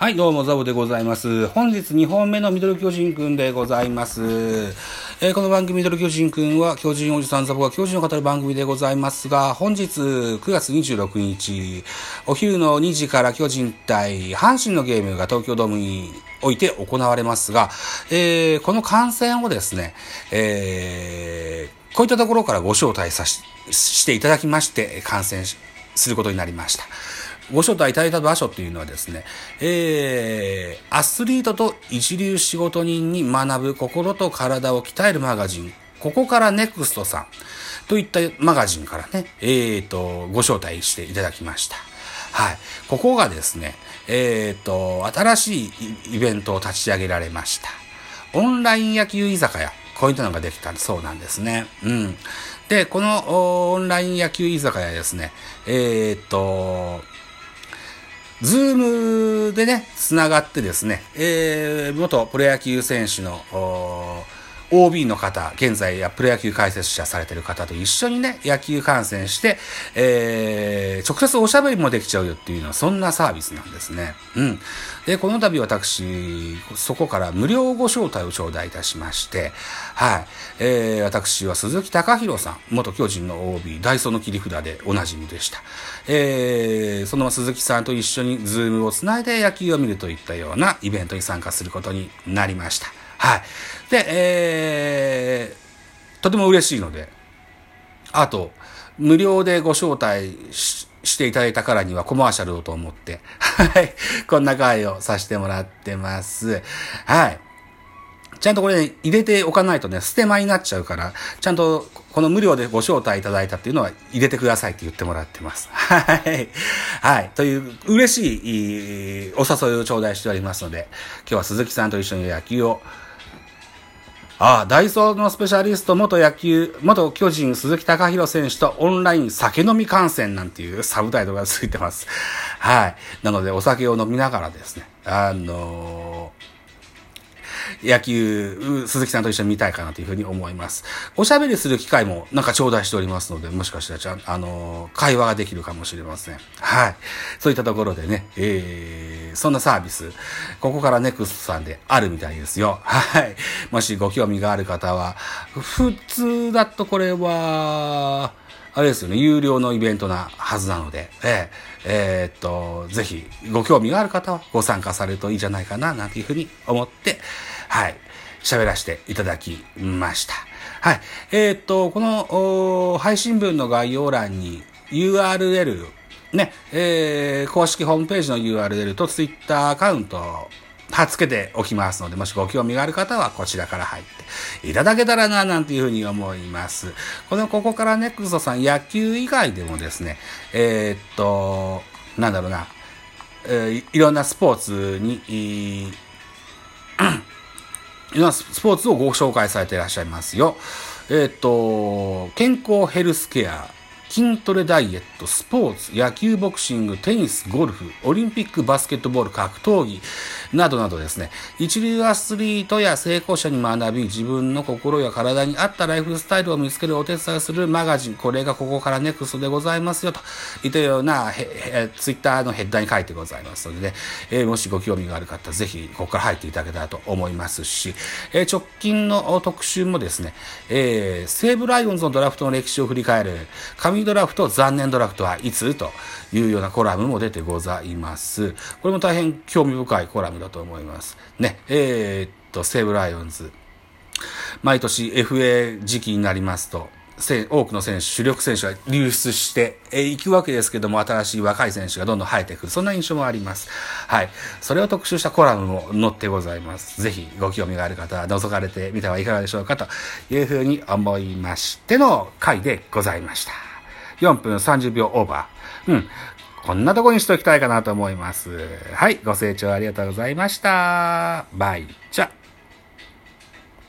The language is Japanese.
はい、どうも、ザボでございます。本日2本目のミドル巨人くんでございます。えー、この番組ミドル巨人くんは、巨人おじさんザボが巨人を語る番組でございますが、本日9月26日、お昼の2時から巨人対阪神のゲームが東京ドームにおいて行われますが、えー、この観戦をですね、えー、こういったところからご招待さししていただきまして、観戦することになりました。ご招待いただいた場所っていうのはですね、えー、アスリートと一流仕事人に学ぶ心と体を鍛えるマガジン、ここからネクストさんといったマガジンからね、えーと、ご招待していただきました。はい。ここがですね、えっ、ー、と、新しいイベントを立ち上げられました。オンライン野球居酒屋。こういったのができたそうなんですね。うん。で、このオンライン野球居酒屋ですね、えっ、と、 Zoom でね、つながってですね、えー、元プロ野球選手の、OB の方、現在プロ野球解説者されてる方と一緒にね、野球観戦して、えー、直接おしゃべりもできちゃうよっていうのは、そんなサービスなんですね。うん。で、この度私、そこから無料ご招待を頂戴いたしまして、はい。えー、私は鈴木隆弘さん、元巨人の OB、ダイソーの切り札でおなじみでした。えー、その鈴木さんと一緒にズームをつないで野球を見るといったようなイベントに参加することになりました。はい。で、えー、とても嬉しいので、あと、無料でご招待していただいたからにはコマーシャルをと思って、はい、こんな回をさせてもらってます。はい。ちゃんとこれ、入れておかないとね、ステマになっちゃうから、ちゃんとこの無料でご招待いただいたっていうのは入れてくださいって言ってもらってます。はい。はい。という嬉しいお誘いを頂戴しておりますので、今日は鈴木さんと一緒に野球をああ、ダイソーのスペシャリスト、元野球、元巨人鈴木隆弘選手とオンライン酒飲み観戦なんていうサブタイトルがついてます。はい。なので、お酒を飲みながらですね、あのー野球、鈴木さんと一緒に見たいかなというふうに思います。おしゃべりする機会もなんか頂戴しておりますので、もしかしたらちゃん、あの、会話ができるかもしれません。はい。そういったところでね、えー、そんなサービス、ここからネクストさんであるみたいですよ。はい。もしご興味がある方は、普通だとこれは、あれですよね、有料のイベントなはずなので、えー、えー、っと、ぜひご興味がある方はご参加されるといいじゃないかな、なんていうふうに思って、はい、喋らせていただきました。はい。えー、っと、この配信文の概要欄に URL、ね、えー、公式ホームページの URL と Twitter アカウント貼っつけておきますので、もしご興味がある方はこちらから入っていただけたらな、なんていうふうに思います。この、ここからネクストさん、野球以外でもですね、えー、っと、なんだろうな、えー、いろんなスポーツに、い ろんなスポーツをご紹介されていらっしゃいますよ。えっ、と、健康ヘルスケア、筋トレダイエット、スポーツ、野球、ボクシング、テニス、ゴルフ、オリンピック、バスケットボール、格闘技、などなどですね、一流アスリートや成功者に学び、自分の心や体に合ったライフスタイルを見つけるお手伝いするマガジン、これがここからネクストでございますよ、と。いったような、ツイッターのヘッダーに書いてございますのでね、えー、もしご興味がある方、ぜひ、ここから入っていただけたらと思いますし、えー、直近の特集もですね、えー、西武ライオンズのドラフトの歴史を振り返る、神ドラフト、残念ドラフトはいつ？というようなコラムも出てございます。これも大変興味深いコラムだと思います。ね、えー、っと、西武ライオンズ。毎年 FA 時期になりますと、多くの選手、主力選手が流出して、えー、行くわけですけども、新しい若い選手がどんどん生えてくる。そんな印象もあります。はい。それを特集したコラムも載ってございます。ぜひ、ご興味がある方は覗かれてみてはいかがでしょうかというふうに思いましての回でございました。4分30秒オーバー。うん。こんなとこにしときたいかなと思います。はい。ご清聴ありがとうございました。バイチャ。